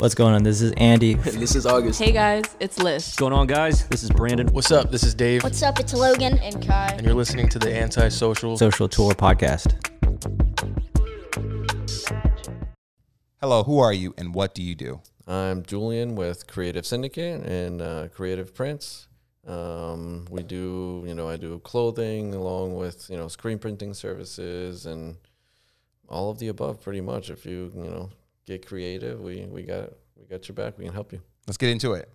What's going on? This is Andy. this is August. Hey guys, it's Liz. What's going on, guys? This is Brandon. What's up? This is Dave, What's up? It's Logan. And Kai. and you're listening to the Antisocial. Social Tour Podcast. Hello, who are you and what do you do? I'm Julian with Kreative Syndicate and uh, Kreative Prints. Um, we do, you know, I do clothing along with, you know, screen printing services and all of the above, pretty much. If you, you know, get creative, we we got we got your back. We can help you. Let's get into it.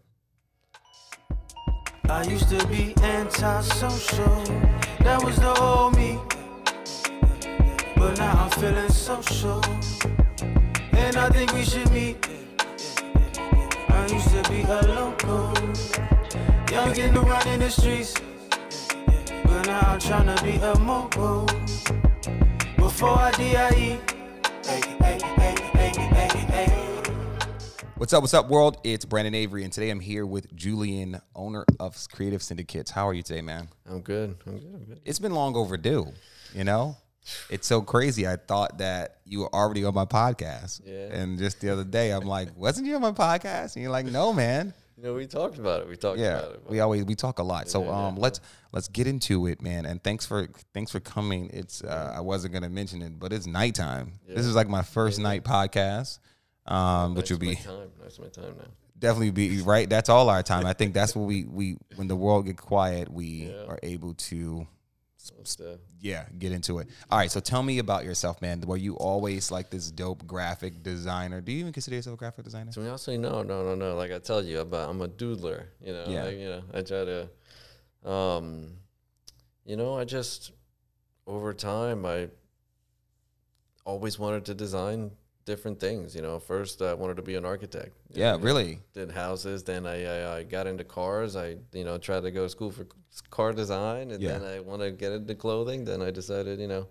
I used to be antisocial. That was the old me. But now I'm feeling social. And I think we should meet. I used to be a local. Young and to run in the streets. But now I'm trying to be a mogul. Before I DIE. Hey, hey. What's up, what's up, world? It's Brandon Avery, and today I'm here with Julian, owner of Kreative Syndicates. How are you today, man? I'm good. I'm good. I'm good. It's been long overdue, you know? It's so crazy. I thought that you were already on my podcast. Yeah. And just the other day, I'm like, wasn't you on my podcast? And you're like, no, man. You know, we talked about it. We talked Yeah. about it. We always we talk a lot. So Yeah, yeah. um let's let's get into it, man. And thanks for thanks for coming. It's uh I wasn't gonna mention it, but it's nighttime. This is like my first night podcast. Um, which my be time. Nice my time now. definitely be right. That's all our time. I think that's what we we when the world get quiet, we Yeah. are able to yeah get into it. All right, so tell me about yourself, man. Were you always like this dope graphic designer? Do you even consider yourself a graphic designer? Be honest, with no, no, no, no. Like I tell you, I'm a, I'm a doodler. You know, Yeah. like, you know, I try to, um, you know, I just over time, I always wanted to design different things. You know, first I wanted to be an architect. Yeah, know, really. Did houses, then I, I I got into cars. I you know tried to go to school for car design, and Yeah. then I want to get into clothing. Then I decided, you know,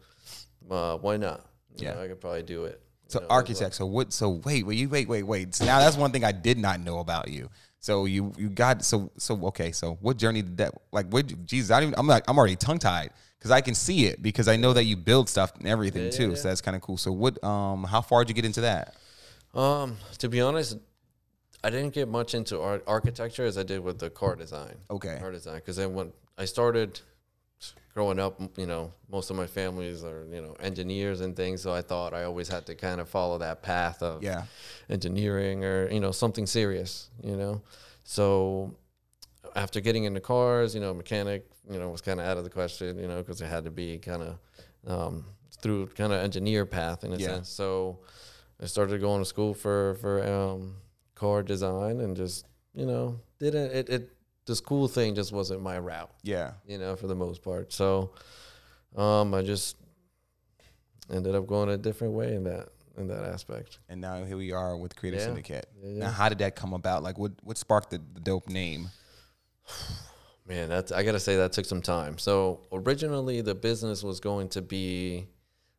uh, why not? You Yeah. know, I could probably do it. So know, as well. architect. So what? So wait, wait, you wait, wait, wait. So now that's one thing I did not know about you. So you you got so so okay. So what journey did that like? What? Jesus, I don't even, I'm like I'm already tongue tied because I can see it because I know that you build stuff and everything Yeah, too. yeah, So that's kind of cool. So what? Um, how far did you get into that? Um, to be honest, I didn't get much into art architecture as I did with the car design. Okay. Car design, because then when I started growing up, you know, most of my families are you know engineers and things, so I thought I always had to kind of follow that path of Yeah. engineering or you know something serious, you know. So after getting into cars, you know, mechanic, you know, was kind of out of the question, you know, because it had to be kind of um, through kind of engineer path in a Yeah. sense. So I started going to school for for um, car design and just you know didn't it, it the school thing just wasn't my route, Yeah. you know, for the most part. So um, I just ended up going a different way in that in that aspect. And now here we are with Kreative Yeah. Syndicate. Yeah, yeah. Now, how did that come about? Like, what what sparked the, the dope name? Man, that's I gotta say that took some time. So originally the business was going to be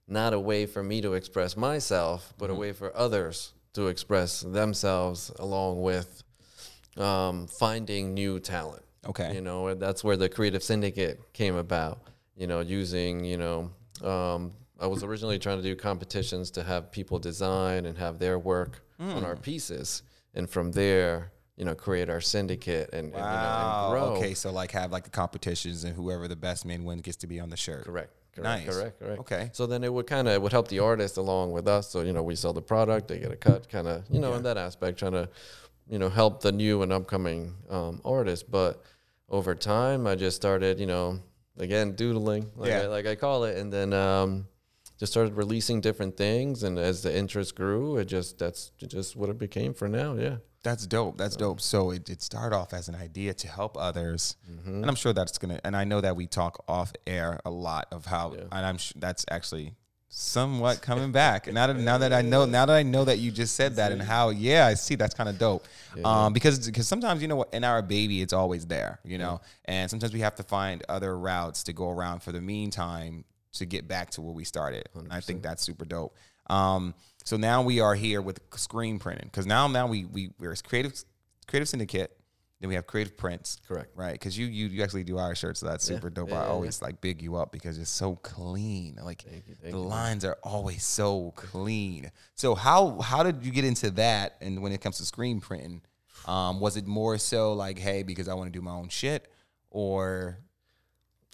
not a way for me to express myself, but a way for others to express themselves along with um, finding new talent. Okay. You know, that's where the Kreative Syndicate came about. You know, using, you know, um, I was originally trying to do competitions to have people design and have their work on our pieces. And from there, you know, create our syndicate and, and, you know, Wow. and grow. Okay, so like have like the competitions and whoever the best man wins gets to be on the shirt. Correct. Correct. Nice. Correct. Correct. Okay. So then it would kind of it would help the artist along with us. So you know we sell the product, they get a cut, kind of you know in that aspect, trying to you know help the new and upcoming um, artists. But over time, I just started you know again doodling, like, Yeah. I, like I call it, and then um, just started releasing different things. And as the interest grew, it just that's just what it became for now. Yeah. That's dope. That's dope. So it, it started off as an idea to help others, and I'm sure that's gonna. And I know that we talk off air a lot of how, Yeah. and I'm sure that's actually somewhat coming back. now that now that I know, now that I know that you just said that, and how, yeah, I see that's kind of dope. Um, because because sometimes you know what, in our baby, it's always there, you know, and sometimes we have to find other routes to go around for the meantime to get back to where we started. And I think that's super dope. Um, so now we are here with screen printing because now now we we we're Kreative Kreative Syndicate. Then we have Kreative Prints. Correct. Right, because you, you you actually do our shirts, so that's Yeah. super dope. Yeah, I yeah. always like big you up because it's so clean. Like Thank you, thank the you. lines are always so clean. So how how did you get into that? And when it comes to screen printing, um, was it more so like, hey, because I want to do my own shit, or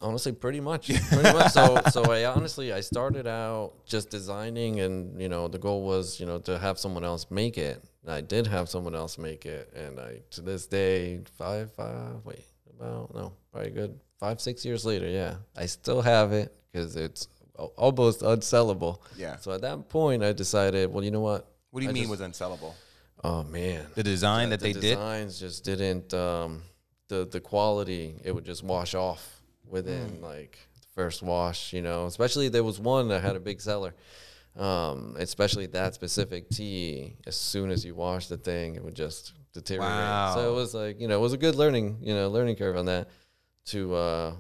Honestly, pretty much. Pretty much. So, so I honestly, I started out just designing, and you know, the goal was, you know, to have someone else make it. And I did have someone else make it, and I, to this day, five, five, wait, about no, probably good five, six years later, yeah, I still have it because it's almost unsellable. Yeah. So at that point, I decided, well, you know what? what do you I mean just- was unsellable? Oh man, The design that the they did. The designs just didn't um, the the quality it would just wash off within like the first wash you know especially there was one that had a big seller um, especially that specific tea as soon as you wash the thing it would just deteriorate so it was like you know it was a good learning you know learning curve on that to uh,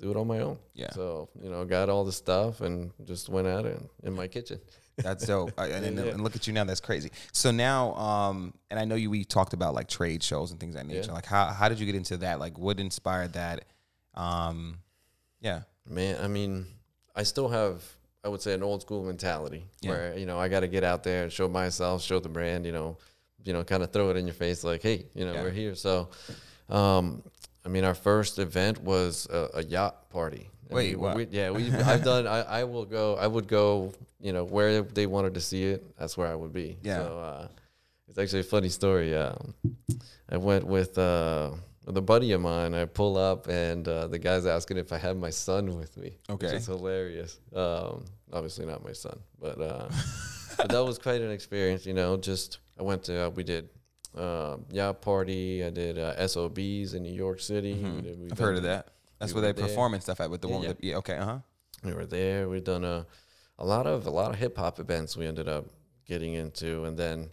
do it on my own Yeah. so you know got all the stuff and just went at it in my kitchen That's dope. I- and, Yeah. and look at you now. That's crazy. So now, um, and I know you. We talked about like trade shows and things of that nature. Yeah. Like, how how did you get into that? Like, what inspired that? Um, yeah. Man, I mean, I still have, I would say, an old school mentality Yeah. where you know I got to get out there and show myself, show the brand, you know, you know, kind of throw it in your face, like, hey, you know, Yeah. we're here. So, um, I mean, our first event was a, a yacht party. I Wait, mean, what? We, yeah, we. I've done. I, I will go. I would go. You know, where they wanted to see it, that's where I would be. Yeah. So uh, it's actually a funny story. Um, I went with uh, with a buddy of mine. I pull up, and uh, the guy's asking if I have my son with me. Okay. it's hilarious. Um, obviously not my son, but uh, but that was quite an experience. You know, just I went to uh, we did. Uh, yacht party. I did uh, SOBs in New York City. We did- we've Mm-hmm. I've heard of that. That's we where they there. perform and stuff at with the Yeah, one. yeah. Yeah. Okay. Uh huh. we were there. We've done a, a lot of a lot of hip hop events. We ended up getting into, and then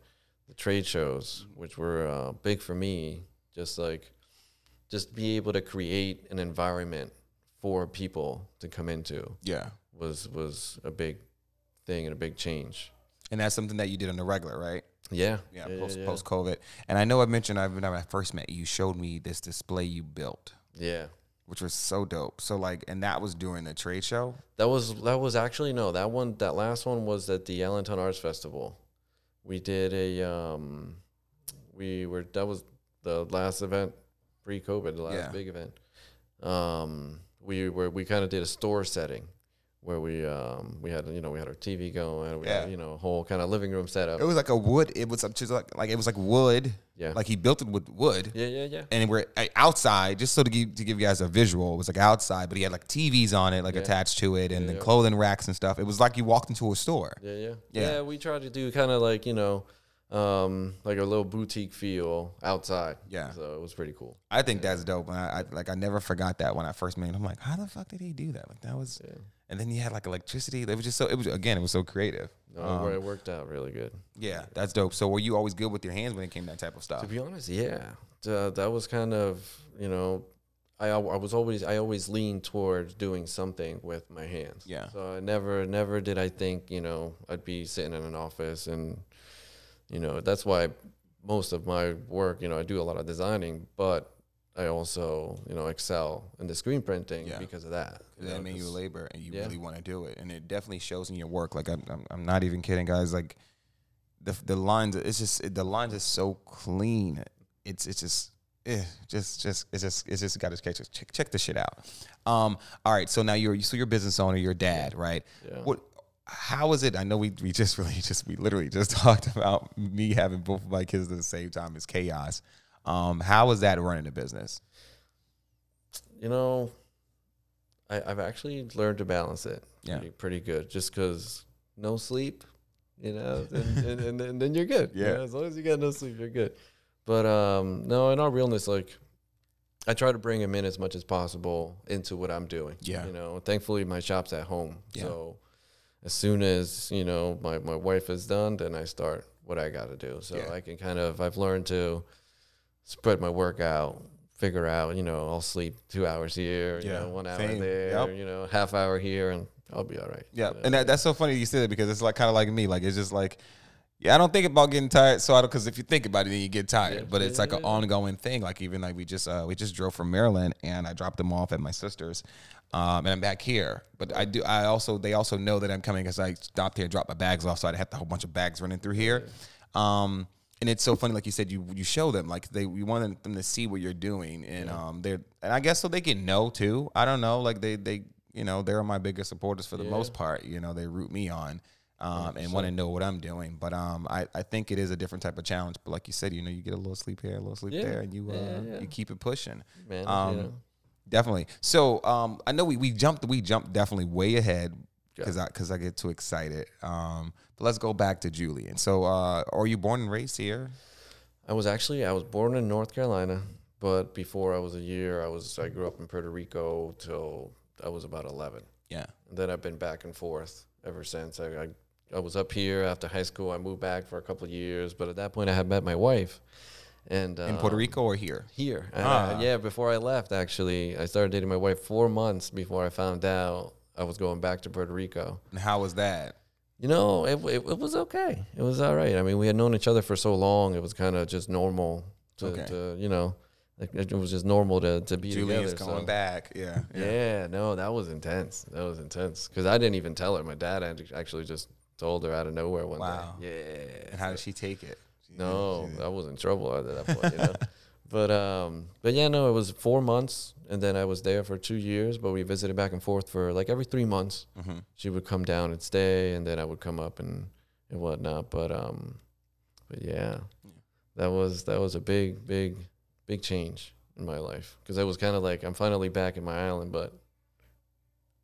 the trade shows, which were uh, big for me. Just like, just be able to create an environment for people to come into Yeah. was was a big thing and a big change. And that's something that you did on the regular, right? Yeah, Yeah. post post COVID. And I know I mentioned I when I first met you, you showed me this display you built, yeah. which was so dope. So like, and that was during the trade show. That was that was actually no that one that last one was at the Allentown Arts Festival. We did a um, we were that was the last event pre COVID, the last Yeah. big event. Um, we were we kind of did a store setting where we um we had you know we had our TV going, we Yeah. had you know a whole kind of living room setup. It was like a wood. It was just like like it was like wood. Yeah. Like he built it with wood. yeah, yeah, yeah. and we're outside just so to give to give you guys a visual. It was like outside, but he had like TVs on it, like Yeah. attached to it, and Yeah, then clothing racks and stuff. It was like you walked into a store. Yeah, Yeah. yeah. we tried to do kind of like you know, um, like a little boutique feel outside. Yeah. so it was pretty cool. I think that's dope. And I, I like I never forgot that when I first met. him. I'm like, how the fuck did he do that? Like that was. Yeah. And then you had like electricity. It was just so. It was again. It was so creative. No, Um, it worked out really good. yeah, that's dope. So were you always good with your hands when it came to that type of stuff? To be honest, yeah, Uh, that was kind of you know, I I was always I always leaned towards doing something with my hands. Yeah. So I never never did I think you know I'd be sitting in an office and you know that's why most of my work you know I do a lot of designing, but I also you know excel in the screen printing Yeah. because of that. you that know, manual 'cause- labor, and you yeah. really want to do it, and it definitely shows in your work. Like I'm, I'm, I'm not even kidding, guys. Like the the lines, it's just the lines are so clean. It's it's just. Eh, just, just, it's just, it's just got to check, check, check the shit out. Um, all right. So now you're, so you're a business owner, you're a dad, right? Yeah. What, how is it? I know we, we just really just, we literally just talked about me having both of my kids at the same time is chaos. Um, how is that running a business? you know, I, I've actually learned to balance it Yeah. pretty, pretty good. Just because no sleep, you know, and, and, and, then- then you're good. you Yeah. know, as long as you got no sleep, you're good. But um, no, in all realness, like I try to bring him in as much as possible into what I'm doing. Yeah. You know, thankfully my shop's at home. Yeah. So as soon as, you know, my, my wife is done, then I start what I got to do. So Yeah. I can kind of, I've learned to spread my work out, figure out, you know, I'll sleep two hours here, you Yeah, know, one hour same. there, Yep. you know, half hour here, and I'll be all right. Yeah, You know, and that, that's so funny you said it because it's like kind of like me. Like it's just like Yeah, I don't think about getting tired. So I don't because if you think about it, then you get tired. Yeah, but it's like an ongoing thing. Like even like we just uh we just drove from Maryland and I dropped them off at my sister's, um and I'm back here. But I do I also they also know that I'm coming because I stopped here, and dropped my bags off, so I had a whole bunch of bags running through here. Um. And it's so funny, like you said, you you show them like they you want them to see what you're doing, and um they're and I guess so they can know too. I don't know, like they they you know they're my biggest supporters for the Yeah. most part. You know they root me on, um, and want to know what I'm doing. But um, I, I think it is a different type of challenge. But like you said, you know, you get a little sleep here, a little sleep Yeah. there, and you uh, Yeah, yeah. you keep it pushing. Man, Um. Definitely. So um, I know we, we jumped we jumped definitely way ahead because I because I get too excited. Um, but let's go back to Julian. So uh, are you born and raised here? I was actually I was born in North Carolina, but before I was a year, I was I grew up in Puerto Rico till I was about eleven. Yeah. And then I've been back and forth ever since. I, I I was up here after high school. I moved back for a couple of years, but at that point I had met my wife. And In Puerto um, Rico or here? Here, Ah. uh, yeah. Before I left, actually, I started dating my wife four months before I found out I was going back to Puerto Rico. And how was that? You know, it, it, it was okay. It was all right. I mean, we had known each other for so long. It was kind of just normal to, Okay. to, you know, like it was just normal to, to be Julian's together. going so. back. Yeah. Yeah. no, that was intense. That was intense because I didn't even tell her. My dad actually just told her out of nowhere one Wow. day. Yeah. And how did she take it? No, I was in trouble at that point, you know. but um, but yeah, no, it was four months, and then I was there for two years. But we visited back and forth for like every three months. Mhm. She would come down and stay, and then I would come up and and whatnot. But um, but yeah, that was that was a big, big, big change in my life because I was kind of like I'm finally back in my island, but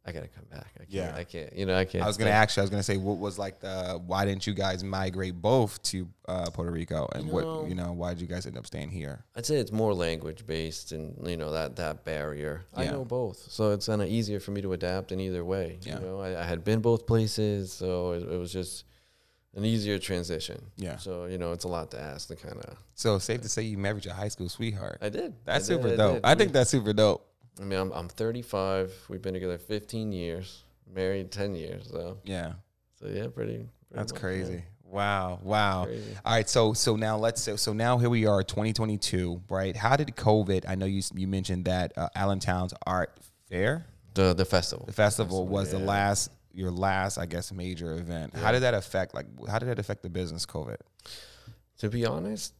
I gotta come back. I can't, Yeah. I can't. You know, I can't. I was gonna ask you. I was gonna say, what was like the? Why didn't you guys migrate both to uh, Puerto Rico? And You what know- you know? Why did you guys end up staying here? I'd say it's more language based and you know that that barrier. I know both, so it's kind of easier for me to adapt in either way. Yeah. You know, I, I had been both places, so it, it was just an easier transition. Yeah. So you know, it's a lot to ask to kind of. So safe to say you married your high school sweetheart. I did. That's I did, super I dope. did. I think that's super dope. I mean, I'm I'm 35. We've been together 15 years, married 10 years. So Yeah, so yeah, pretty. pretty that's much, crazy. yeah. Wow, wow. Crazy. All right, so so now let's so, so now here we are, 2022, right? How did COVID? I know you you mentioned that uh, Allentown's Art Fair, The the festival. the festival, was the last your last, I guess, major event. How did that affect like how did that affect the business? COVID. To be honest,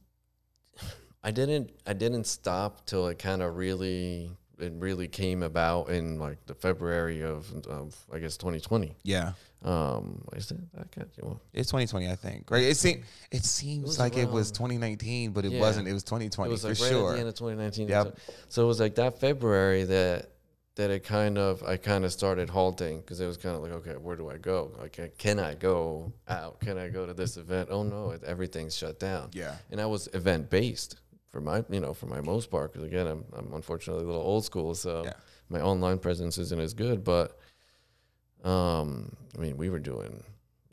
I didn't I didn't stop till it kind of really it really came about in like the February of, of I guess 2020. Yeah, Um, is it? I can't. Well, it's 2020, I think. Right? It seems it seems was like it was 2019, but it Yeah. wasn't. It was 2020 it 2020 was for right sure. at the end of 2019. Yep. So, it was like that February that that it kind of I kind of started halting because it was kind of like okay, where do I go? Like, can- can I go out? Can I go to this event? Oh no, it, everything's shut down. Yeah. and I was event based for my you know for my most part because again I'm I'm unfortunately a little old school so Yeah. my online presence isn't as good but um I mean we were doing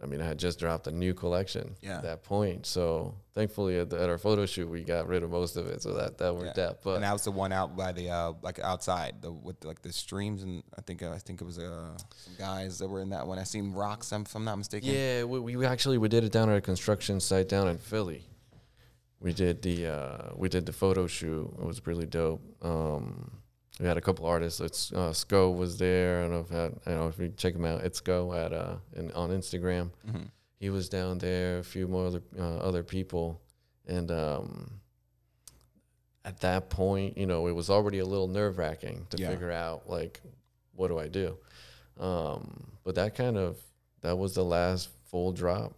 I mean I had just dropped a new collection Yeah. at that point so thankfully at, the, at our photo shoot we got rid of most of it so that that worked Yeah. out but and that was the one out by the uh, like outside the with like the streams and I think I think it was uh, some guys that were in that one. I seen rocks. I'm, if I'm not mistaken. Yeah, we, we actually we did it down at a construction site down in Philly. We did the uh, we did the photo shoot. It was really dope. Um, we had a couple artists. It's uh, Sco was there. I don't know if that, I don't know if you check him out. It's Sco at uh in, on Instagram. Mhm. He was down there. A few more other uh, other people, and um, at that point, you know, it was already a little nerve wracking to Yeah. figure out like, what do I do? Um, but that kind of that was the last full drop.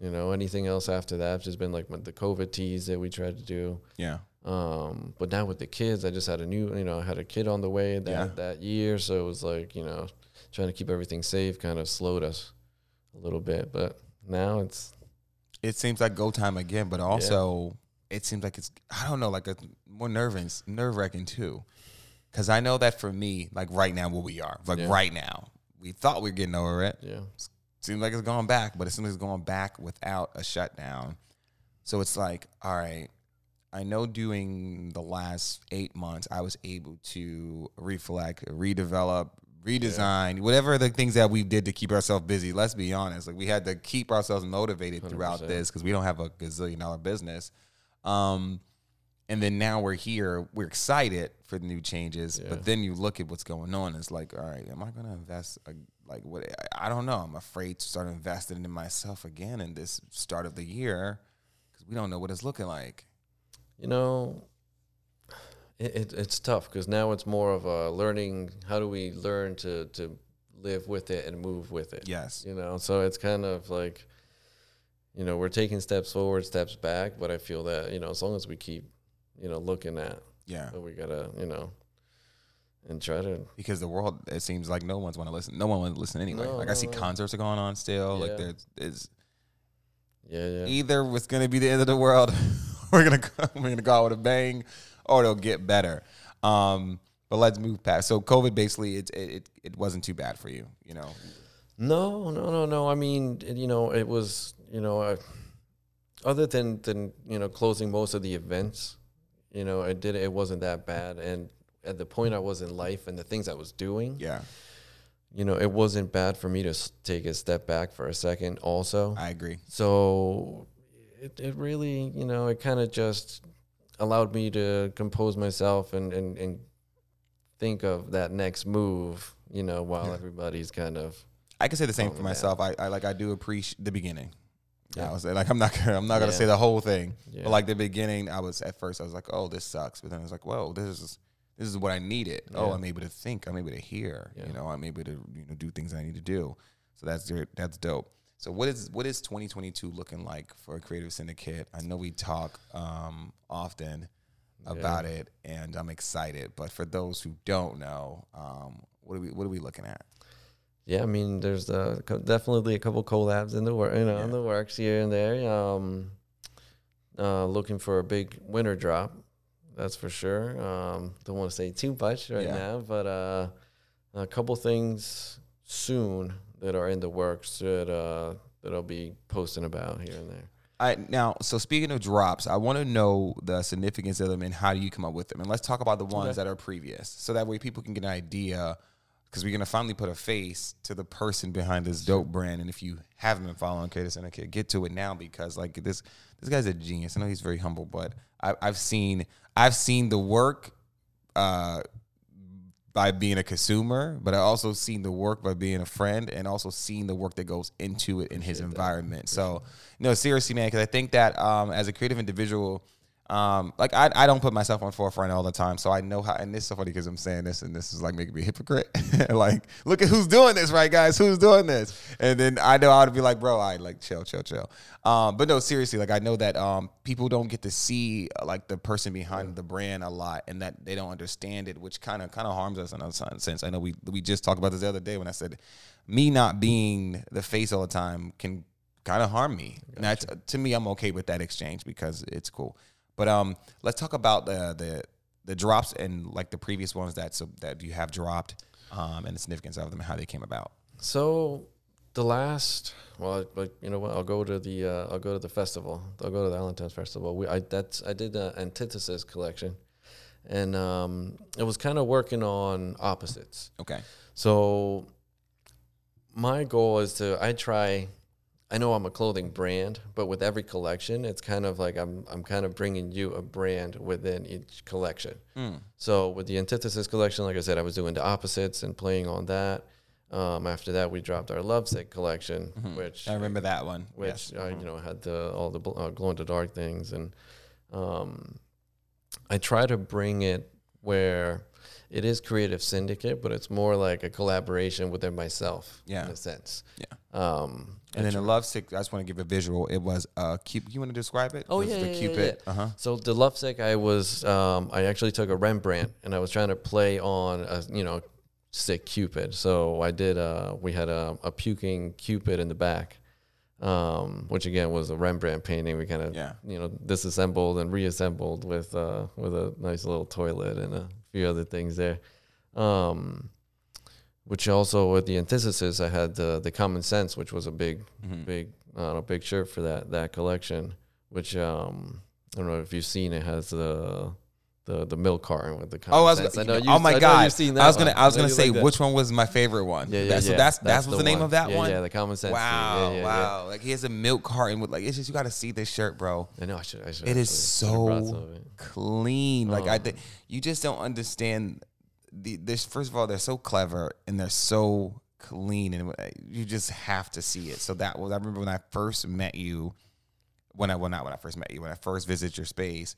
You know, anything else after that just been like the COVID teas that we tried to do. Yeah. Um, but now with the kids, I just had a new, you know, I had a kid on the way that Yeah. that year, so it was like, you know, trying to keep everything safe kind of slowed us a little bit. But now it's It seems like go time again, but also it seems like it's I don't know like a more nervous, nerve wracking too. Because I know that for me, like right now, where we are, like Yeah. right now, we thought we were getting over it. yeah, seems like it's going back, but it seems like it's going back without a shutdown. So it's like, all right, I know during the last eight months, I was able to reflect, redevelop, redesign, whatever the things that we did to keep ourselves busy. Let's be honest, like we had to keep ourselves motivated throughout 100%. this because we don't have a gazillion dollar business. Um, and then now we're here, we're excited for the new changes, Yeah. but then you look at what's going on. It's like, all right, am I going to invest? uh, Like what? I- don't know. I'm afraid to start investing in myself again in this start of the year because we don't know what it's looking like. You know, it, it it's tough because now it's more of a learning. How do we learn to to live with it and move with it? Yes. You know, so it's kind of like, you know, we're taking steps forward, steps back, but I feel that you know, as long as we keep, you know, looking at Yeah. we gotta, you know, and try to because the world it seems like no one's want to listen. No one wants to listen anyway. No, like I see no. concerts are going on still. Like there's is yeah yeah either it's gonna be the end of the world, we're gonna go, we're gonna go out with a bang, or it'll get better. Um, but let's move past. So COVID basically it it it, it wasn't too bad for you, you know. No, no, no, no. I mean, it- you know, it was, you know, I, other than than you know closing most of the events, you know, it did. It wasn't that bad, and at the point I was in life and the things I was doing, Yeah, you know, it wasn't bad for me to s- take a step back for a second. Also, I agree. so it it really, you know, it kind of just allowed me to compose myself and and and think of that next move, you know, while Yeah. everybody's kind of I can say the same for myself. I, I like I do appreciate the beginning. Yeah. I was like I'm not gonna, I'm not gonna say the whole thing, yeah. but like the beginning, I was at first I was like, oh, this sucks, but then I was like, whoa, this is this is what I needed. Oh, I'm able to think. I'm able to hear. Yeah. You know, I'm able to you know do things I need to do. So that's that's dope. So what is what is 2022 looking like for a Kreative Syndicate? I know we talk um, often about it, and I'm excited. But for those who don't know, um, what are we what are we looking at? Yeah, I mean, there's uh, definitely a couple collabs in the work, you know, in the works here and there. Um, uh, looking for a big winter drop, that's for sure. Um, don't want to say too much right Yeah. now, but uh, a couple things soon that are in the works that uh, that I'll be posting about here and there. I now so speaking of drops, I want to know the significance of them and how do you come up with them, and let's talk about the ones Okay. that are previous, so that way people can get an idea. Because we're gonna finally put a face to the person behind this dope brand, and if you haven't been following Kreative Syndicate, get to it now because like this this guy's a genius. I know he's very humble, but I, I've seen I've seen the work uh, by being a consumer, but I also seen the work by being a friend, and also seeing the work that goes into it in his environment. So, no, seriously, man, because I think that um, as a creative individual, um, like I, I don't put myself on forefront all the time, so I know how. And this is so funny because I'm saying this, and this is like making me a hypocrite. like, look at who's doing this, right, guys? Who's doing this? And then I know I would be like, bro, I like chill, chill, chill. Um, but no, seriously, like I know that um, people don't get to see uh, like the person behind the brand a lot, and that they don't understand it, which kind of kind of harms us in a sen- sense. I know we we just talked about this the other day when I said me not being the face all the time can kind of harm me. And that's to me, I'm okay with that exchange because it's cool. But um, let's talk about the the the drops and like the previous ones that so that you have dropped, um, and the significance of them and how they came about. So the last, well, like you know what, I'll go to the uh, I'll go to the festival. I'll go to the Allentown Festival. We I that's I did the antithesis collection, and um, it was kind of working on opposites. Okay. So my goal is to I try. I know I'm a clothing brand, but with every collection, it's kind of like I'm I'm kind of bringing you a brand within each collection. Mm. So with the antithesis collection, like I said, I was doing the opposites and playing on that. Um, after that, we dropped our lovesick collection, which I remember that one. which yes. uh, you know had the all the uh, glow in the dark things, and um, I try to bring it where it is Kreative Syndicate, but it's more like a collaboration within myself, Yeah. in a sense. Yeah. Um, And then the love sick. I just want to give a visual. It was uh, Cupid. You want to describe it? Oh, It yeah, the yeah, Cupid. yeah. Uh huh. So the lovesick, I was, um, I actually took a Rembrandt and I was trying to play on a, you know, sick Cupid. So I did. Uh, we had a, a puking Cupid in the back, um, which again was a Rembrandt painting. We kind of, Yeah. you know, disassembled and reassembled with uh, with a nice little toilet and a few other things there. Um, which also with the antithesis, I had the the common sense, which was a big Mhm. big I don't know, big shirt for that that collection. Which um, I don't know if you've seen. It has the the the milk carton with the. common Oh, I was, Sense. gonna, you- oh my I god! You've seen that I was gonna, I was gonna say like which one was my favorite one. Yeah, yeah, That- So yeah. that's that's, was the name of that yeah, one. Yeah, the common sense. Wow, Yeah, yeah, wow! Like he has a milk carton with like it's just you got to see this shirt, bro. I know. I should. I should. It is actually- some so clean. Like I Oh. think you just don't understand the this. First of all, they're so clever and they're so clean, and uh, you just have to see it. So that was I remember when I first met you. When I well not when I first met you when I first visited your space.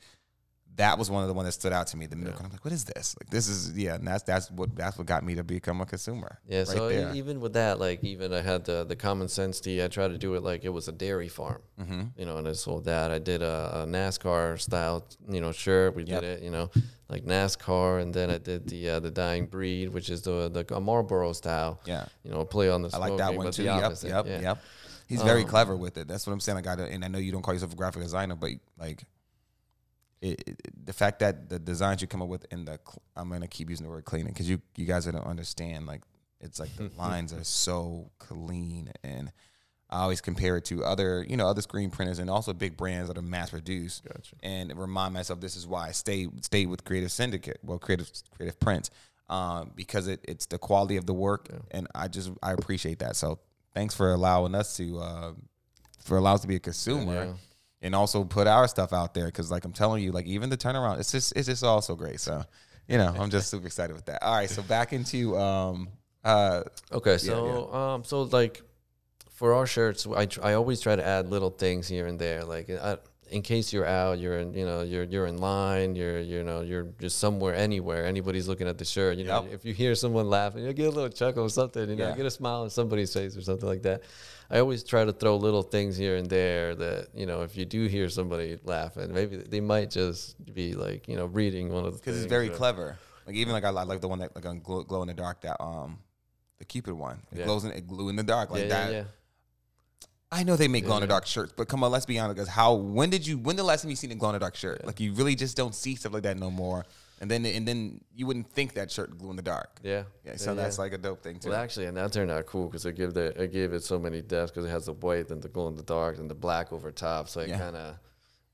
That was one of the one that stood out to me. The milk, and I'm like, "What is this? Like, this is yeah." And that's that's what that's what got me to become a consumer. Yeah, right so there. even with that, like even I had the the common sense tea. I tried to do it like it was a dairy farm, mm-hmm. you know, and I sold that. I did a, a NASCAR style, you know, shirt. We Yep. did it, you know, like NASCAR, and then I did the uh, the dying breed, which is the the a Marlboro style, Yeah. you know, play on the I like that one too. Yep, opposite. yep, yeah. yep. He's very Um, clever with it. That's what I'm saying. Like I got and I know you don't call yourself a graphic designer, but like it, it- the fact that the designs you come up with in the cl- I'm gonna keep using the word cleaning because you you guys don't understand. Like it's like the lines are so clean and. I always compare it to other, you know, other screen printers and also big brands that are mass produced, Gotcha. and remind myself this is why I stay stay with Kreative Syndicate, well, Kreative Kreative Prints, um, because it, it's the quality of the work, and I just I appreciate that. So thanks for allowing us to uh, for allowing us to be a consumer Yeah. And also put our stuff out there because like I'm telling you, like even the turnaround, it's just it's just all so great. So you know, I'm just super excited with that. All right, so back into um uh Okay, so um, so like for our shirts, I tr- I always try to add little things here and there, like I, in case you're out, you're in you know you're you're in line, you're you know you're just somewhere anywhere, anybody's looking at the shirt, you know, Yep. if you hear someone laughing, you get a little chuckle or something, you know, Yeah. get a smile on somebody's face or something like that. I always try to throw little things here and there that you know if you do hear somebody laughing, maybe they might just be like you know reading one of the because it's very or- clever. Like even like I, I like the one that like on glow, glow in the dark that um the Cupid one. It Yeah. glows in it glue in the dark like yeah, that. Yeah, yeah. I know they make glow in the dark shirts, but come on, let's be honest. Because how when did you when the last time you seen a glow in the dark shirt? Like you really just don't see stuff like that no more. And then and then you wouldn't think that shirt glow in the dark. Yeah. Yeah, so that's like a dope thing too. Well, actually, and that turned out cool because it gave the it gave it so many depths because it has the white and the glow in the dark and the black over top. So it Yeah. kind of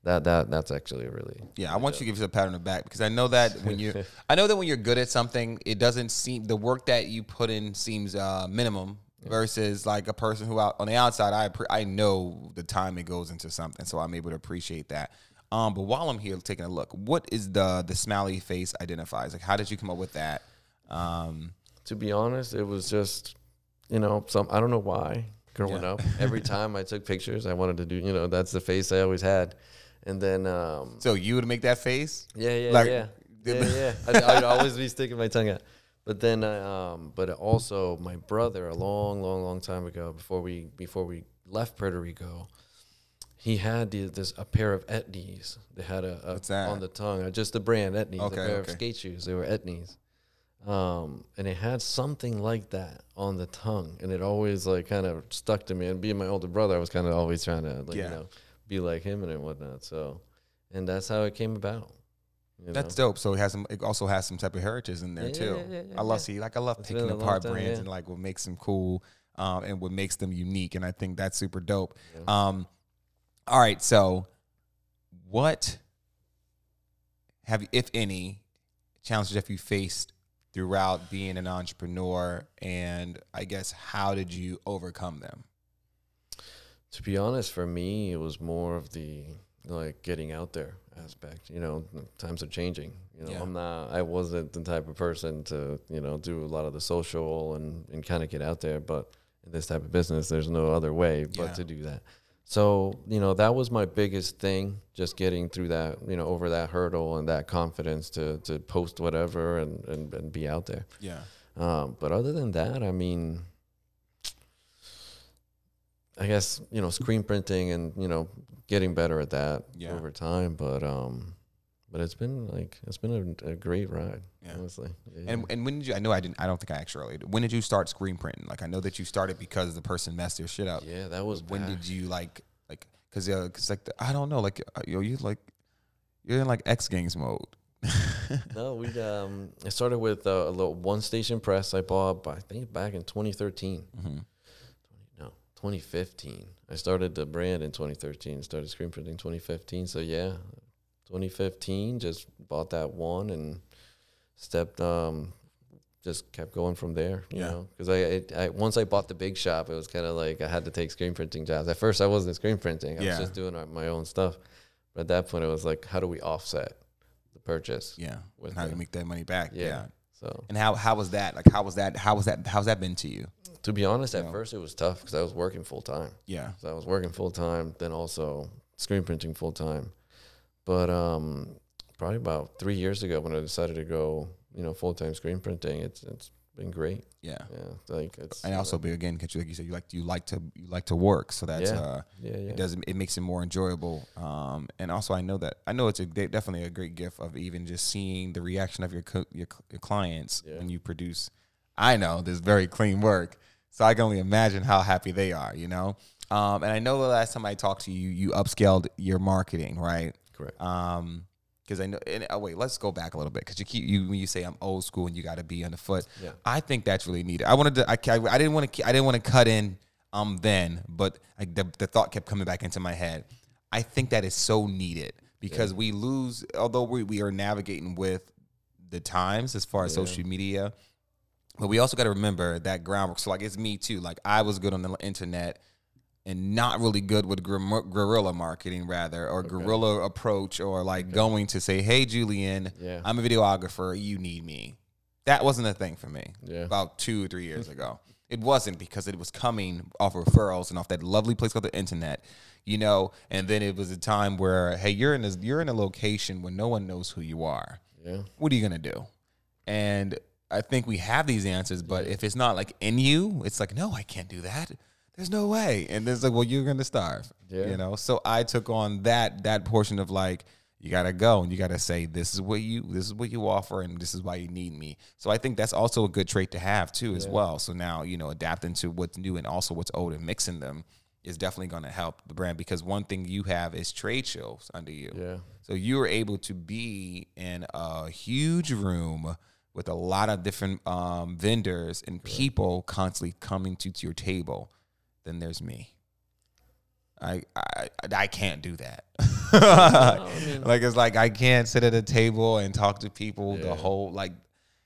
that that that's actually really Yeah, I want you to give yourself a pat on the back because I know that when you, I know that when you're good at something, it doesn't seem the work that you put in seems uh, minimum versus like a person who out on the outside, I I know the time it goes into something, so I'm able to appreciate that. Um, but while I'm here taking a look, what is the the smiley face identifies? Like, how did you come up with that? Um, To be honest, it was just you know some I don't know why growing Yeah. up every time I took pictures I wanted to do you know that's the face I always had, and then um so you would make that face? Yeah, yeah, Like, yeah, yeah, yeah. I'd, I'd always be sticking my tongue out. But then, I, um, but also my brother, a long, long, long time ago, before we before we left Puerto Rico, he had this a pair of Etnies. They had a, a on the tongue, uh, just the brand Etnies, Okay, a pair okay. of skate shoes. They were Etnies. Um, and it had something like that on the tongue, and it always like kind of stuck to me. And being my older brother, I was kind of always trying to like Yeah. you know be like him and whatnot. So, and that's how it came about. You That's know? dope. So it has some. It also has some type of heritage in there Yeah, too. yeah, yeah, I love see, like I love It's picking long apart time, brands and like what makes them cool, um, and what makes them unique. And I think that's super dope. Um, all right, so what have you, if any, challenges have you faced throughout being an entrepreneur, and I guess how did you overcome them? To be honest, for me, it was more of the like getting out there aspect. You know, times are changing. You know, Yeah. I'm not. I wasn't the type of person to you know do a lot of the social and and kind of get out there. But in this type of business, there's no other way but Yeah. to do that. So you know, that was my biggest thing. Just getting through that. You know, over that hurdle and that confidence to to post whatever and and, and be out there. Yeah, Um, but other than that, I mean, I guess you know screen printing and you know getting better at that Yeah. over time. But um, but it's been like it's been a, a great ride, Yeah. honestly. Yeah, and and when did you? I know I didn't. I don't think I you earlier. When did you start screen printing? Like I know that you started because the person messed their shit up. yeah, that was when back. did you like like because uh, cause like the, I don't know like uh, yo you like you're in like X Games mode. No, we um, I started with uh, a little one station press I bought, I think back in 2013. Mhm. No, 2015. I started the brand in 2013. Started screen printing 2015. So yeah, 2015. Just bought that one and stepped. Um, just kept going from there. You Yeah. know, because I, it, I once I bought the big shop, it was kind of like I had to take screen printing jobs. At first, I wasn't screen printing. I Yeah. was just doing my own stuff. But at that point, it was like, how do we offset the purchase? Yeah. With and how the- you make that money back. Yeah. Yeah. So And how how was that? Like how was that? How was that? How's that been to you? to be honest, at Yeah. first it was tough because I was working full time. Yeah. So I was working full time, then also screen printing full time. But um, probably about three years ago when I decided to go, you know, full time screen printing, it's it's been great. Yeah. Yeah, like it's And also, be again, because like you said, you like you like to you like to work, so that's Yeah. uh, yeah, yeah, it doesn't it makes it more enjoyable. Um, and also, I know that I know it's a definitely a great gift of even just seeing the reaction of your co- your, your clients Yeah. when you produce. I know this very clean work, so I can only imagine how happy they are. You know, um, and I know the last time I talked to you, you upscaled your marketing, right? correct. Um, because I know. And, oh wait, let's go back a little bit because you keep you when you say I'm old school and you got to be on the foot. Yeah. I think that's really needed. I wanted to. I, I, I didn't want to. I didn't want to cut in. Um, then, but like the the thought kept coming back into my head. I think that is so needed because we lose. Although we we are navigating with the times as far as Yeah. social media, but we also got to remember that groundwork. So like it's me too. Like I was good on the internet and not really good with guerr- guerrilla marketing rather or guerrilla approach or like going to say, "Hey Julian, Yeah. I'm a videographer, you need me." That wasn't a thing for me Yeah. about 2 or 3 years ago. It wasn't because it was coming off referrals and off that lovely place called the internet, you know, and then it was a time where hey, you're in a, you're in a location where no one knows who you are Yeah, what are you gonna do? And I think we have these answers, but if it's not like in you, it's like, no, I can't do that. There's no way. And it's like, well, you're gonna starve. Yeah. You know. So I took on that that portion of like, you gotta go and you gotta say, this is what you this is what you offer and this is why you need me. So I think that's also a good trait to have too, as well. So now, you know, adapting to what's new and also what's old and mixing them is definitely gonna help the brand because one thing you have is trade shows under you. yeah, So you were able to be in a huge room with a lot of different um, vendors and people constantly coming to, to your table. Then there's me. I I I can't do that. like it's like I can't sit at a table and talk to people the whole like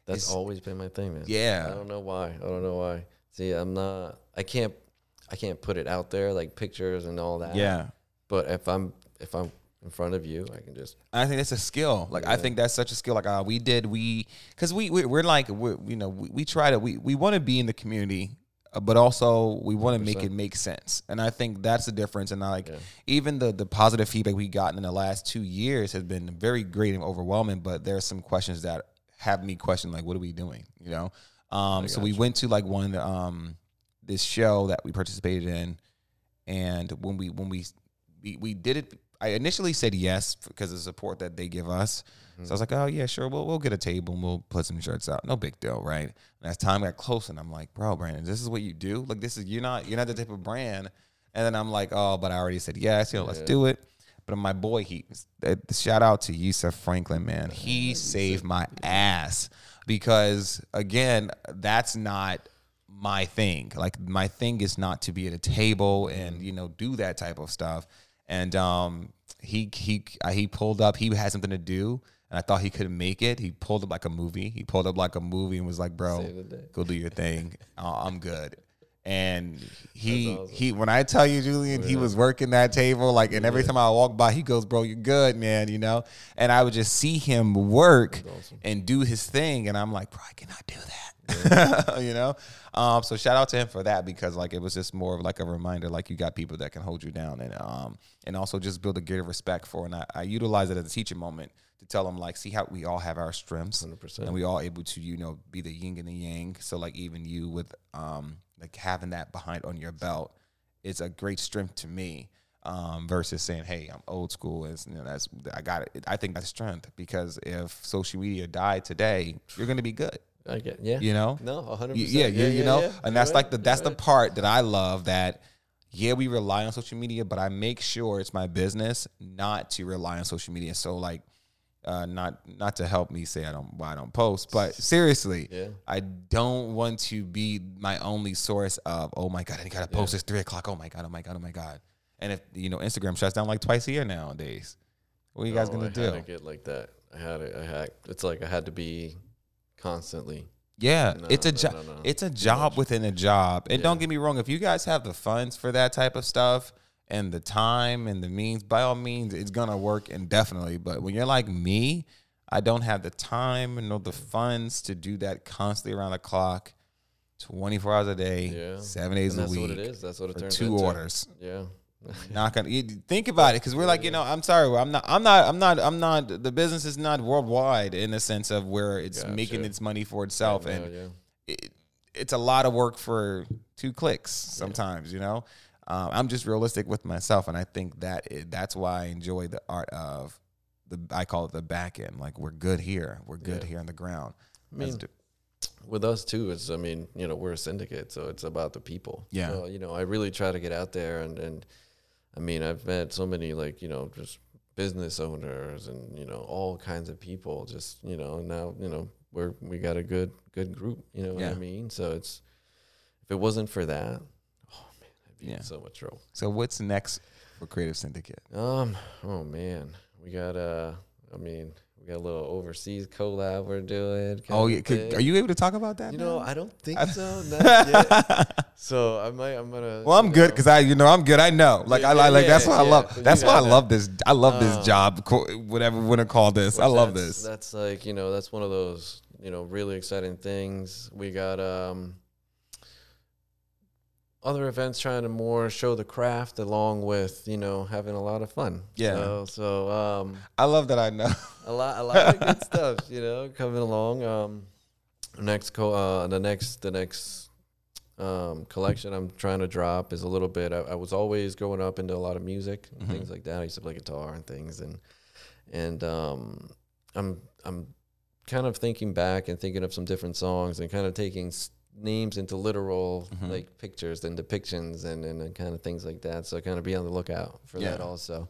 that's always been my thing, man. Yeah. I don't know why. I don't know why. See, I'm not. I can't. I can't put it out there like pictures and all that. yeah. But if I'm if I'm in front of you, I can just I think that's a skill. Like I think that's such a skill. Like uh, we did, we because we, we we're like we you know we, we try to we we want to be in the community, but also we want to make it make sense. And I think that's the difference. And I like Yeah. even the the positive feedback we gotten in the last two years has been very great and overwhelming. But there are some questions that have me question like, what are we doing? You know. Um, so we went to like one um this show that we participated in, and when we when we we, we did it i initially said yes because of the support that they give us so i was like oh yeah sure we'll, we'll get a table and we'll put some shirts out. No big deal right? And as time got close, and i'm like bro brandon this is what you do? Like this is you're not you're not the type of brand. And then i'm like oh but i already said yes you know let's do it. But my boy he uh, shout out to yusuf franklin man. He saved my ass because again that's not my thing. Like my thing is not to be at a table and you know do that type of stuff. And um, he he he pulled up. He had something to do, and I thought he couldn't make it. He pulled up like a movie. He pulled up like a movie and was like, "Bro, Save the day. go do your thing. Uh, I'm good." And he awesome. he when I tell you, Julian, he was working that table like, and every time I walk by, he goes, "Bro, you're good, man," you know. And I would just see him work and do his thing, and I'm like, "Bro, I cannot do that," you know. Um, so shout out to him for that because like it was just more of like a reminder, like you got people that can hold you down, and um, and also just build a greater respect for. And I, I utilize it as a teaching moment to tell them like, see how we all have our strengths, 100%. and we all able to you know be the yin and the yang. So like even you with um like having that behind on your belt is a great strength to me. Um, versus saying, "Hey, I'm old school," is you know that's I got it. I think that's strength because if social media died today, you're gonna be good. I get yeah. You know, No, hundred Y- percent. yeah, you, you know, and that's like the that's the right. part that I love. That yeah, we rely on social media, but I make sure it's my business not to rely on social media. So like, uh, not not to help me say I don't why I don't post, but seriously, Yeah. I don't want to be my only source of oh my god, I gotta post this three o'clock. Oh my god, oh my god, oh my god. And if you know Instagram shuts down like twice a year nowadays, What are you guys gonna I do? To get like that. I had it. I had. It's like I had to be constantly. Yeah, No, it's a no, job. It's a job within a job. And Yeah. don't get me wrong, if you guys have the funds for that type of stuff and the time and the means, by all means, it's gonna work indefinitely. But when you're like me, I don't have the time nor the funds to do that constantly around the clock, 24 hours a day, Yeah. seven days and a that's week. what it is. That's what it turns two into. orders. Yeah. Not gonna you- think about it because we're like you know I'm sorry I'm not I'm not I'm not I'm not the business is not worldwide in the sense of where it's making its money for itself know, and yeah. it, it's a lot of work for two clicks sometimes you know um, i'm just realistic with myself and i think that it, that's why i enjoy the art of the i call it the back end like we're good here we're good Yeah. here on the ground I mean, with us too, it's I mean, you know, we're a syndicate, so it's about the people. Yeah. So, you know, I really try to get out there and and I mean, I've met so many like, you know, just business owners and, you know, all kinds of people just, you know, now, you know, we're we got a good good group, you know what I mean? So it's if it wasn't for that, oh man, I'd be Yeah. so much trouble. so what's next for Kreative Syndicate Um, oh man. We got uh I mean, we got a little overseas collab we're doing. oh yeah could, are you able to talk about that You know. I don't think I- so. Not yet. So I might. I'm gonna. well, I'm good because I, you know, I'm good. I know, like I, Yeah, I like. That's yeah, why I love. That's why I love this. I love this Um, job. Whatever you want to call this, I love this. That's like you know, that's one of those you know really exciting things. We got um other events trying to more show the craft along with you know having a lot of fun. Yeah. So, so um I love that. I know. a lot a lot of good stuff you know coming along um next co uh the next the next um collection i'm trying to drop is a little bit i, I was always growing up into a lot of music and Mhm. things like that i used to play guitar and things and and um i'm i'm kind of thinking back and thinking of some different songs and kind of taking s- names into literal Mhm. like pictures and depictions and, and, and kind of things like that so kind of be on the lookout for that also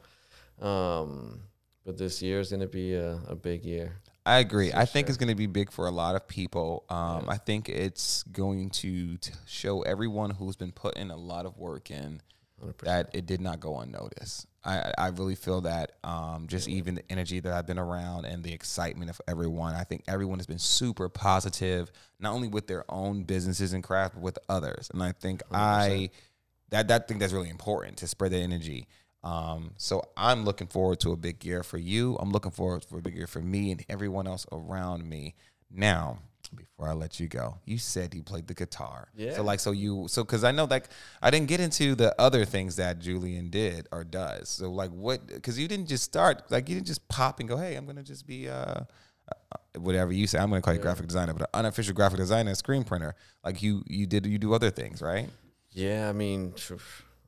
um but this year is going to be a, a big year. I agree. I think it's going to be big for a lot of people. Um, Yeah. I think it's going to t- show everyone who's been putting a lot of work in 100%. that it did not go unnoticed. I, I really feel that um, just even the energy that I've been around and the excitement of everyone, I think everyone has been super positive, not only with their own businesses and craft, but with others. And I think I that that think that's really important to spread the energy. Um, so I'm looking forward to a big year for you. I'm looking forward for a big year for me and everyone else around me. Now, before I let you go, you said you played the guitar. Yeah. So like, so you, so because I know like I didn't get into the other things that Julian did or does. So like, what? Because you didn't just start like you didn't just pop and go, hey, I'm gonna just be uh, whatever you say. I'm gonna call you graphic designer, but an unofficial graphic designer, screen printer. Like you, you did, you do other things, right? Yeah, I mean,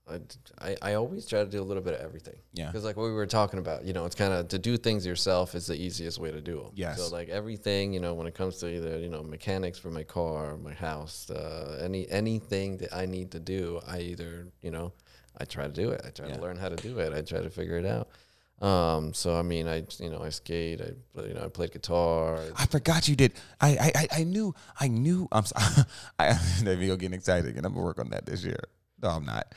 I, I, I always try to do a little bit of everything. Yeah. Because like what we were talking about, you know, it's kind of to do things yourself is the easiest way to do them. Yes. So like everything, you know, when it comes to either you know mechanics for my car, my house, uh, any anything that I need to do, I either you know, I try to do it. I try Yeah. to learn how to do it. I try to figure it out. Um, so I mean, I you know, I skate. I you know, I played guitar. I forgot you did. I I I, knew I knew. I'm sorry. I there we go getting excited again. I'm gonna work on that this year. No, I'm not.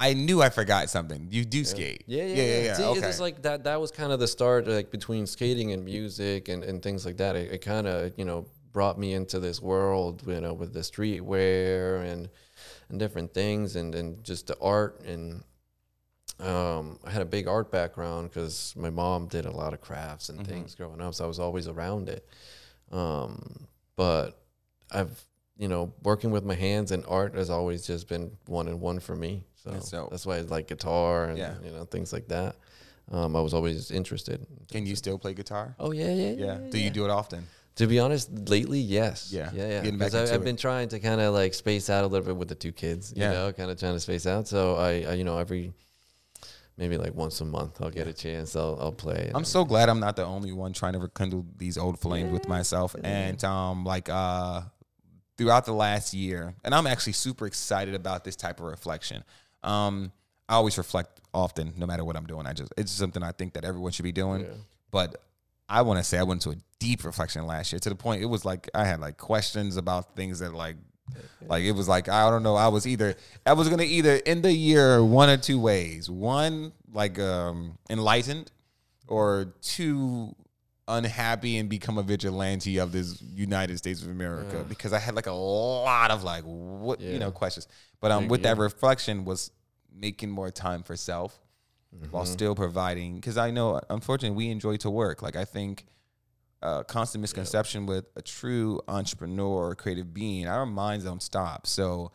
I knew I forgot something. You do skate. Yeah, yeah, yeah, yeah. yeah. See, okay. it's like that. That was kind of the start, like between skating and music and, and things like that. It, it kind of you know brought me into this world, you know, with the streetwear and and different things, and and just the art. And um, I had a big art background because my mom did a lot of crafts and Mhm. things growing up, so I was always around it. Um, but I've you know working with my hands and art has always just been one and one for me. So That's why I like guitar and Yeah. you know things like that. Um, I was always interested. Can you still play guitar? Oh yeah, yeah, yeah. Yeah. Do you do it often? To be honest, lately, yes. Yeah, yeah, yeah. getting back 'Cause I, into I've it. been trying to kind of like space out a little bit with the two kids. You Yeah. know, kind of trying to space out. So I, I, you know, every maybe like once a month, I'll get a chance. I'll, I'll play. I'm so glad I'm not the only one trying to rekindle these old flames with myself. And um, like uh, throughout the last year, and I'm actually super excited about this type of reflection. Um, I always reflect often, no matter what I'm doing. I just it's something I think that everyone should be doing. Yeah. But I want to say I went into a deep reflection last year to the point it was like I had like questions about things that like like it was like I don't know. I was either I was gonna either end the year one or two ways. One like um enlightened or too unhappy and become a vigilante of this United States of America because I had like a lot of like what you know questions. But um, with that reflection was making more time for self while Mm-hmm. still providing because I know unfortunately we enjoy to work. Like I think uh, constant misconception with a true entrepreneur or creative being, our minds don't stop. So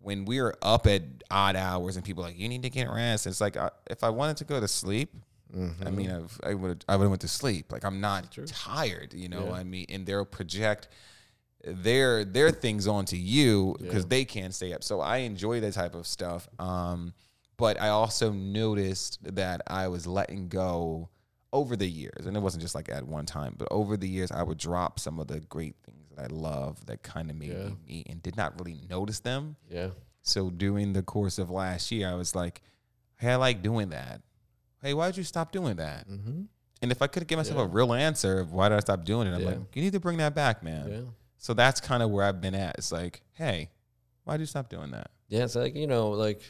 when we're up at odd hours and people are like you need to get rest, it's like uh, if I wanted to go to sleep, I mean I've, I would I would have went to sleep. Like I'm not tired, you know. Yeah. I mean, and they'll project their their things onto you because Yeah. they can't stay up. So I enjoy that type of stuff. Um, but I also noticed that I was letting go over the years, and it wasn't just like at one time, but over the years, I would drop some of the great things that I love that kind of made Yeah. me me and did not really notice them. Yeah. So during the course of last year, I was like, "Hey, I like doing that. Hey, why did you stop doing that?" Mm-hmm. And if I could give myself Yeah. a real answer of why did I stop doing it, I'm Yeah. like, "You need to bring that back, man." Yeah. So that's kind of where I've been at. It's like, "Hey, why'd you stop doing that?" Yeah, it's like you know, like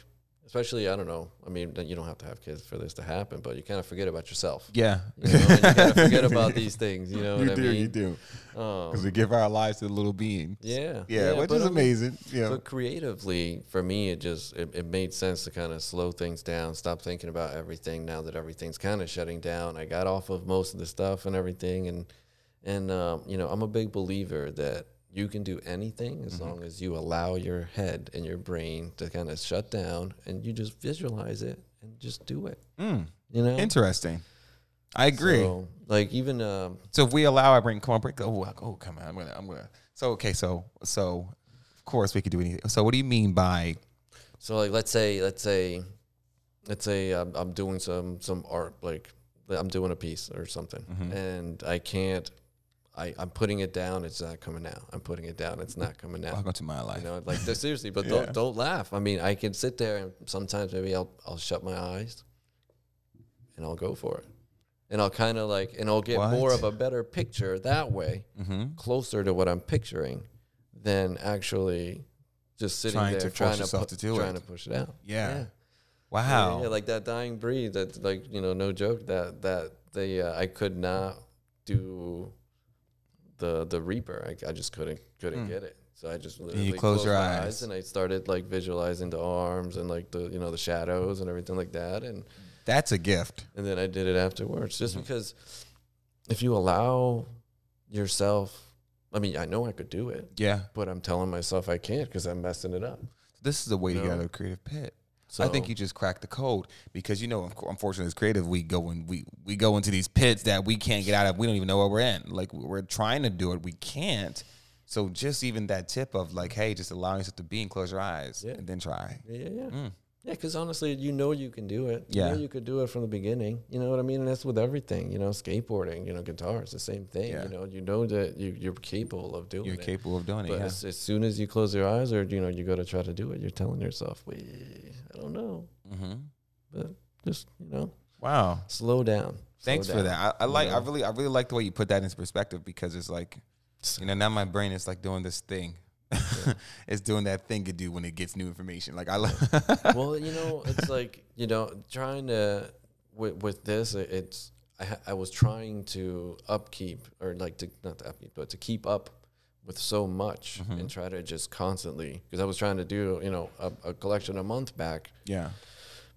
especially I don't know. I mean, you don't have to have kids for this to happen, but you kind of forget about yourself. Yeah, You know, you kind of forget about these things. You know you what do, I mean? you do, Um, because we give our lives to the little beings. yeah, yeah, which but is amazing. Yeah, But creatively, for me, it just it, it made sense to kind of slow things down, stop thinking about everything. Now that everything's kind of shutting down, I got off of most of the stuff and everything, and and um, you know, I'm a big believer that you can do anything as long as you allow your head and your brain to kind of shut down and you just visualize it and just do it. Mm, You know, interesting. I agree. So, So, like even um, if we allow our brain, come on, break. Oh, oh, come on. I'm gonna, I'm gonna. So okay, so so of course we could do anything. So what do you mean by? So like let's say let's say let's say I'm, I'm doing some some art like I'm doing a piece or something Mm-hmm. and I can't I I'm putting it down it's not coming out I'm putting it down it's not coming out Welcome to my life. you know like seriously but Yeah. don't don't laugh I mean I can sit there and sometimes maybe I'll I'll shut my eyes and I'll go for it and I'll kind of like and I'll get more of a better picture that way mm-hmm. closer to what I'm picturing than actually just sitting Trying there to trying to pu- to do trying it. to push it out. Yeah. Yeah, Wow. yeah, like that dying breed. That like you know, no joke. That that they uh, I could not do the the Reaper. I, I just couldn't couldn't Hmm. get it. So I just literally you close closed your my eyes. and I started like visualizing the arms and like the you know the shadows and everything like that and That's a gift. and then I did it afterwards. Just Mhm. because if you allow yourself, I mean, I know I could do it, Yeah. but I'm telling myself I can't because I'm messing it up. This is the way to get out of a creative pit. So I think you just cracked the code because you know, unfortunately, as creative, we go and we we go into these pits that we can't get out of. We don't even know where we're in. Like we're trying to do it, we can't. So just even that tip of like, hey, just allowing yourself to be and close your eyes Yeah. and then try. Yeah, yeah, yeah. Mm. Yeah, because honestly, you know you can do it. You Yeah. know you could do it from the beginning. You know what I mean? And that's with everything. You know, skateboarding, you know, guitar, it's the same thing. Yeah. You know, you know that you, you're capable of doing it. You're capable of doing it. But Yeah. as, as soon as you close your eyes or, you know, you go to try to do it, you're telling yourself, wait, I don't know. Mm-hmm. But just, you know, Wow. slow down. Slow Thanks for down. that. I, I like. I really. I really like the way you put that into perspective because it's like, you know, now my brain is like doing this thing. it's doing that thing it do when it gets new information. Like I like. well, you know, it's like you know, trying to with with this, it's I, I was trying to upkeep or like to not to upkeep, but to keep up with so much Mm-hmm. and try to just constantly because I was trying to do you know a, a collection a month back yeah.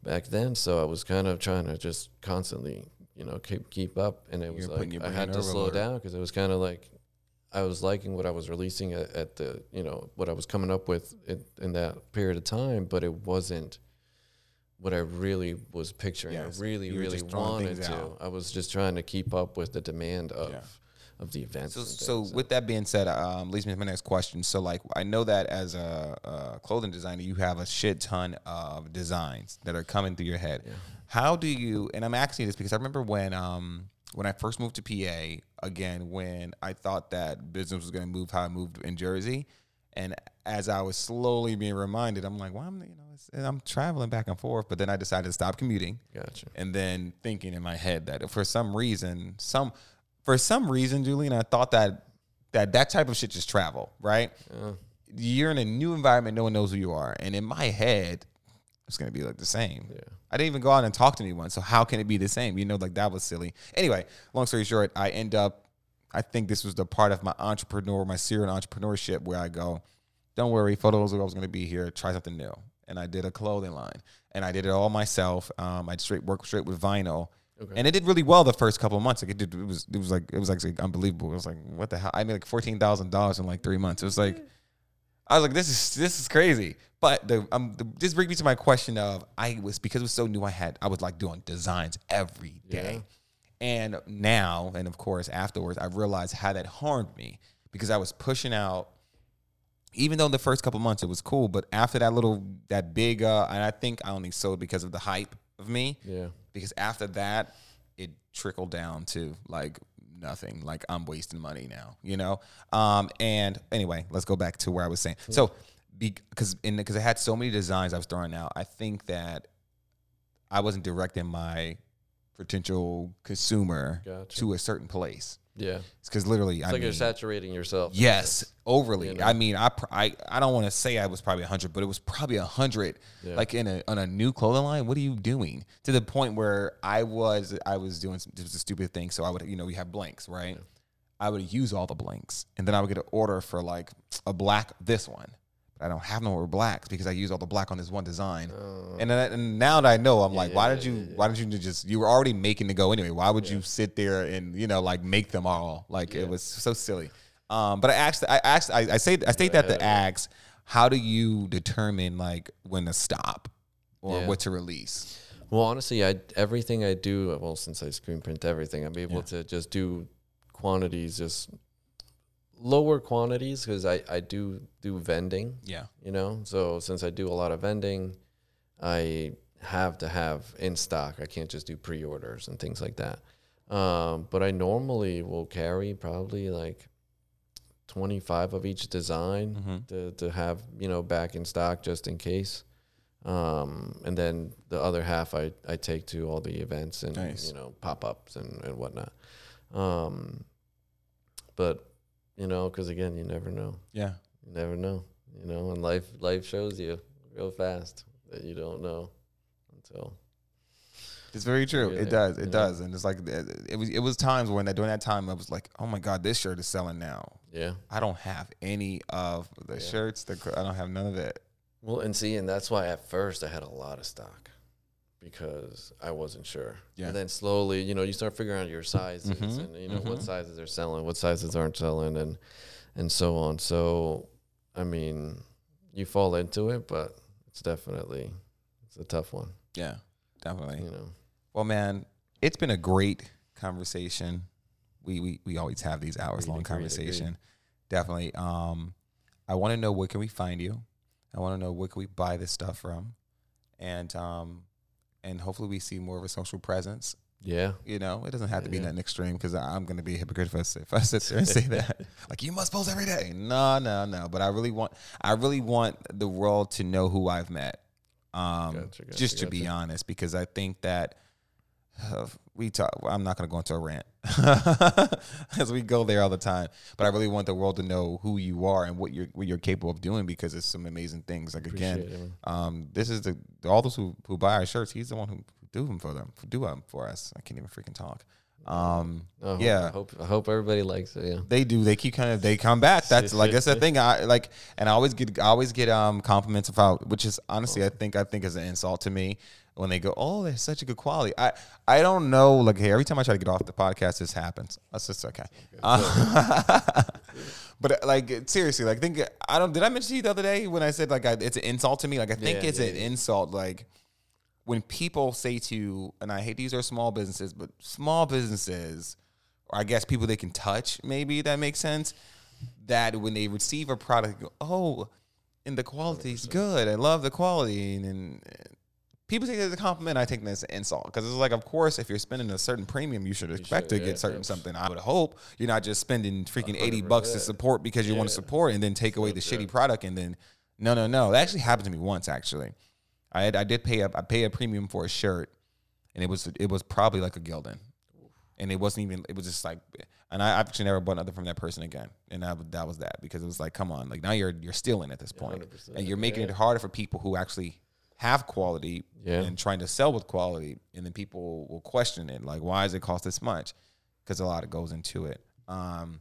back then, so I was kind of trying to just constantly you know keep keep up, and it was You're putting like I had to slow down because it was kind of like. I was liking what I was releasing at, at the, you know, what I was coming up with in, in that period of time, but it wasn't what I really was picturing. Yes, I really, really wanted to. out. I was just trying to keep up with the demand of Yeah. of the events. So, and so things. with that being said, um, leads me to my next question. So, like, I know that as a, a clothing designer, you have a shit ton of designs that are coming through your head. How do you? And I'm asking this because I remember when, um, when I first moved to PA, again, when I thought that business was going to move how I moved in Jersey, and as I was slowly being reminded, I'm like, well, I'm, you know, it's, I'm traveling back and forth. But then I decided to stop commuting gotcha. and then thinking in my head that for some reason, some for some reason, Julian, I thought that that that type of shit just travel, right? Yeah. You're in a new environment, no one knows who you are, and in my head, it's gonna be like the same. Yeah. I didn't even go out and talk to anyone. So how can it be the same? You know, like that was silly. Anyway, long story short, I end up. I think this was the part of my entrepreneur, my serial entrepreneurship, where I go, don't worry, photos are always going to be here. Try something new. And I did a clothing line, and I did it all myself. Um, I straight worked straight with vinyl, Okay. and it did really well the first couple of months. Like it did, it was it was like it was like unbelievable. It was like what the hell? I made like fourteen thousand dollars in like three months. It was like I was like, this is this is crazy. But the um, the, this brings me to my question of I was because it was so new. I had I was like doing designs every day, and now and of course afterwards, I realized how that harmed me because I was pushing out. Even though the first couple months it was cool, but after that little that big, uh, and I think I only sold because of the hype of me Yeah. because after that it trickled down to like nothing. Like i'm wasting money now you know? Um and anyway let's go back to where i was saying. So because in because i had so many designs i was throwing out i think that i wasn't directing my potential consumer Gotcha. to a certain place Yeah. It's because literally It's i like mean you're saturating yourself. Yes, overly. You know? I mean, I, I I don't want to say I was probably hundred, but it was probably hundred. Yeah. Like in a on a new clothing line. What are you doing? To the point where I was I was doing some, was a stupid thing. So I would you know we have blanks right. I would use all the blanks, and then I would get an order for like a black this one. But I don't have no more blacks because I use all the black on this one design. and, then, and now that I know, I'm like, why yeah, did you? Why did you just? You were already making to go anyway. Why would you sit there and you know like make them all? Like it was so silly. Um, but I asked, I asked, I, I say, I state that to ask, how do you determine like when to stop or Yeah. what to release? Well, honestly, I everything I do, well, since I screen print everything, I'm able to just do quantities, just lower quantities because I I do do vending. Yeah, you know so since i do a lot of vending i have to have in stock i can't just do pre-orders and things like that um, but i normally will carry probably like 25 of each design Mm-hmm. to, to have you know back in stock just in case um, and then the other half I, I take to all the events and Nice. you know pop-ups and, and whatnot um, but you know because again you never know yeah, you never know, you know, and life life shows you real fast that you don't know until it's very true. It does, it know? does, and it's like uh, it was. It was times when that during that time I was like, oh my god, this shirt is selling now. yeah. I don't have any of the Yeah. shirts. The I don't have none of it. Well, and see, and that's why at first I had a lot of stock because I wasn't sure. Yeah. And then slowly, you know, you start figuring out your sizes Mhm, and you know what mhm. sizes are selling, what sizes aren't selling, and and so on. So, I mean, you fall into it, but it's definitely it's a tough one, Yeah, definitely. you know. Well, man, it's been a great conversation. We we, we always have these hours long conversation. Definitely. Um, I want to know where can we find you. I want to know where can we buy this stuff from, and um, and hopefully we see more of a social presence. Yeah. You know, it doesn't have to be Yeah. nothing extreme because I'm going to be a hypocrite if I, sit- if I sit there and say that. Like you must post every day. No, no, no. But I really want, I really want the world to know who I've met. Um, Gotcha, gotcha, just to be honest, because I think that uh, we talk. I'm not going to go into a rant as we go there all the time. But I really want the world to know who you are and what you're what you're capable of doing because it's some amazing things. Like again, Appreciate it, um, this is the all those who, who buy our shirts. He's the one who do them for them, do them for us. I can't even freaking talk. Um, I hope- yeah. I hope I hope everybody likes it. Yeah. they do. They keep kind of they come back. That's like that's the thing. I like, and I always get I always get um compliments about, which is honestly I think I think is an insult to me when they go, oh, they're such a good quality. I I don't know. Like hey, every time I try to get off the podcast, this happens. That's just okay. Uh, but like seriously, like think I don't. Did I mention to you the other day when I said like I, it's an insult to me? Like I think Yeah, it's yeah, an insult. Like when people say to and I hate these are small businesses, but small businesses, or I guess people they can touch, maybe that makes sense. That when they receive a product, go, oh, and the quality is good. I love the quality, and, and people take it as a compliment. I take that as an insult because it's like, of course, if you're spending a certain premium, you should expect should, to yeah, get certain yeah. something. I would hope you're not just spending freaking eighty bucks to support because you want to support, and then take away the shitty product, and then no, no, no. That actually happened to me once. Actually, I had, I did pay a I pay a premium for a shirt, and it was it was probably like a Gildan, and it wasn't even it was just like, and I actually never bought nothing from that person again, and that that was that because it was like, come on, like now you're you're stealing at this point, and you're making yeah. it harder for people who actually have quality Yeah. and trying to sell with quality, and then people will question it, like, why does it cost this much? Because a lot of goes into it. Um,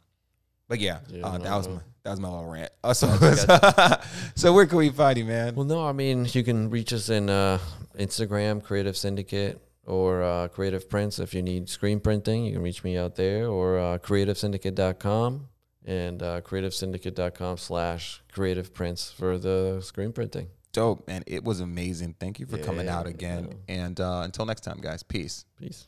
but yeah, Yeah, uh, no, that was my that was my little rant. Uh, so, so where can we find you, man? Well, no, I mean you can reach us in uh, Instagram, Kreative Syndicate, or uh, Kreative Prints. If you need screen printing, you can reach me out there, or uh, KreativeSyndicate.com and uh, KreativeSyndicate.com slash Kreative Prints for the screen printing dope, man. It was amazing. Thank you for yeah, coming out again. Yeah. And uh, until next time, guys, peace. Peace.